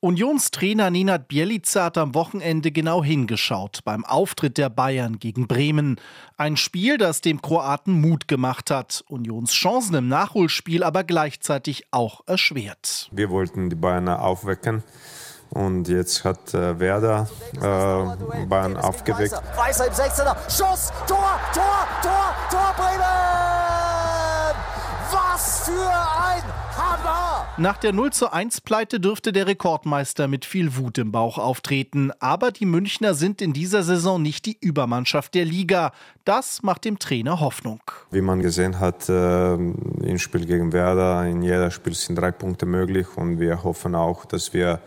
Unionstrainer Nenad Bielica hat am Wochenende genau hingeschaut beim Auftritt der Bayern gegen Bremen. Ein Spiel, das dem Kroaten Mut gemacht hat, Unions Chancen im Nachholspiel aber gleichzeitig auch erschwert. Wir wollten die Bayern aufwecken. Und jetzt hat äh, Werder äh, Bayern aufgeweckt. Weißer im 16er. Schuss, Tor, Tor, Tor, Tor Bremen! Was für! Nach der 0 zu 1 Pleite dürfte der Rekordmeister mit viel Wut im Bauch auftreten. Aber die Münchner sind in dieser Saison nicht die Übermannschaft der Liga. Das macht dem Trainer Hoffnung. Wie man gesehen hat, äh, im Spiel gegen Werder, in jeder Spiel sind drei Punkte möglich. Und wir hoffen auch, dass wir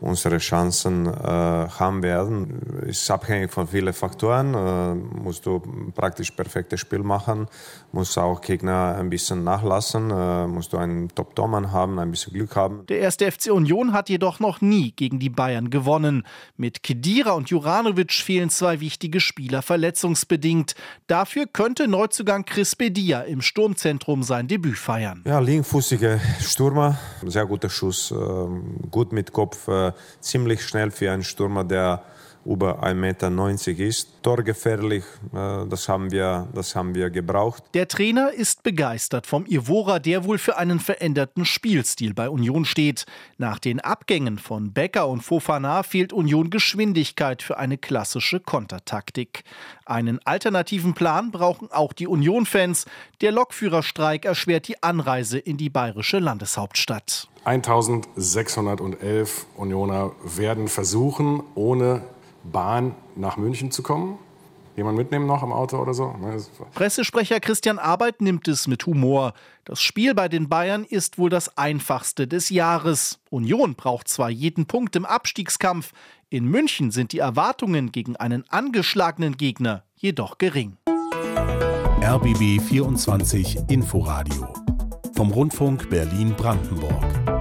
unsere Chancen äh, haben werden. Ist abhängig von vielen Faktoren. Äh, musst du praktisch perfektes Spiel machen, musst auch Gegner ein bisschen nachlassen, äh, musst du einen Top-Tormann haben, ein bisschen Glück haben. Der erste FC Union hat jedoch noch nie gegen die Bayern gewonnen. Mit Kedira und Juranovic fehlen zwei wichtige Spieler verletzungsbedingt. Dafür könnte Neuzugang Chris Bedia im Sturmzentrum sein Debüt feiern. Ja, linkfußige Stürmer, sehr guter Schuss, ähm, gut mit Kopf, äh, ziemlich schnell für einen Stürmer, der über 1,90 Meter ist. Torgefährlich, äh, das haben, wir, das haben wir gebraucht. Der Trainer ist begeistert vom Ivora, der wohl für einen veränderten Spielstil bei Union steht. Nach den Abgängen von Becker und Fofana fehlt Union Geschwindigkeit für eine klassische Kontertaktik. Einen alternativen Plan brauchen auch die Union-Fans. Der Lokführerstreik erschwert die Anreise in die bayerische Landeshauptstadt. 1611 Unioner werden versuchen, ohne Bahn nach München zu kommen. Jemand mitnehmen noch im Auto oder so? Ne, Pressesprecher Christian Arbeit nimmt es mit Humor. Das Spiel bei den Bayern ist wohl das einfachste des Jahres. Union braucht zwar jeden Punkt im Abstiegskampf, in München sind die Erwartungen gegen einen angeschlagenen Gegner jedoch gering. RBB 24 Inforadio vom Rundfunk Berlin-Brandenburg.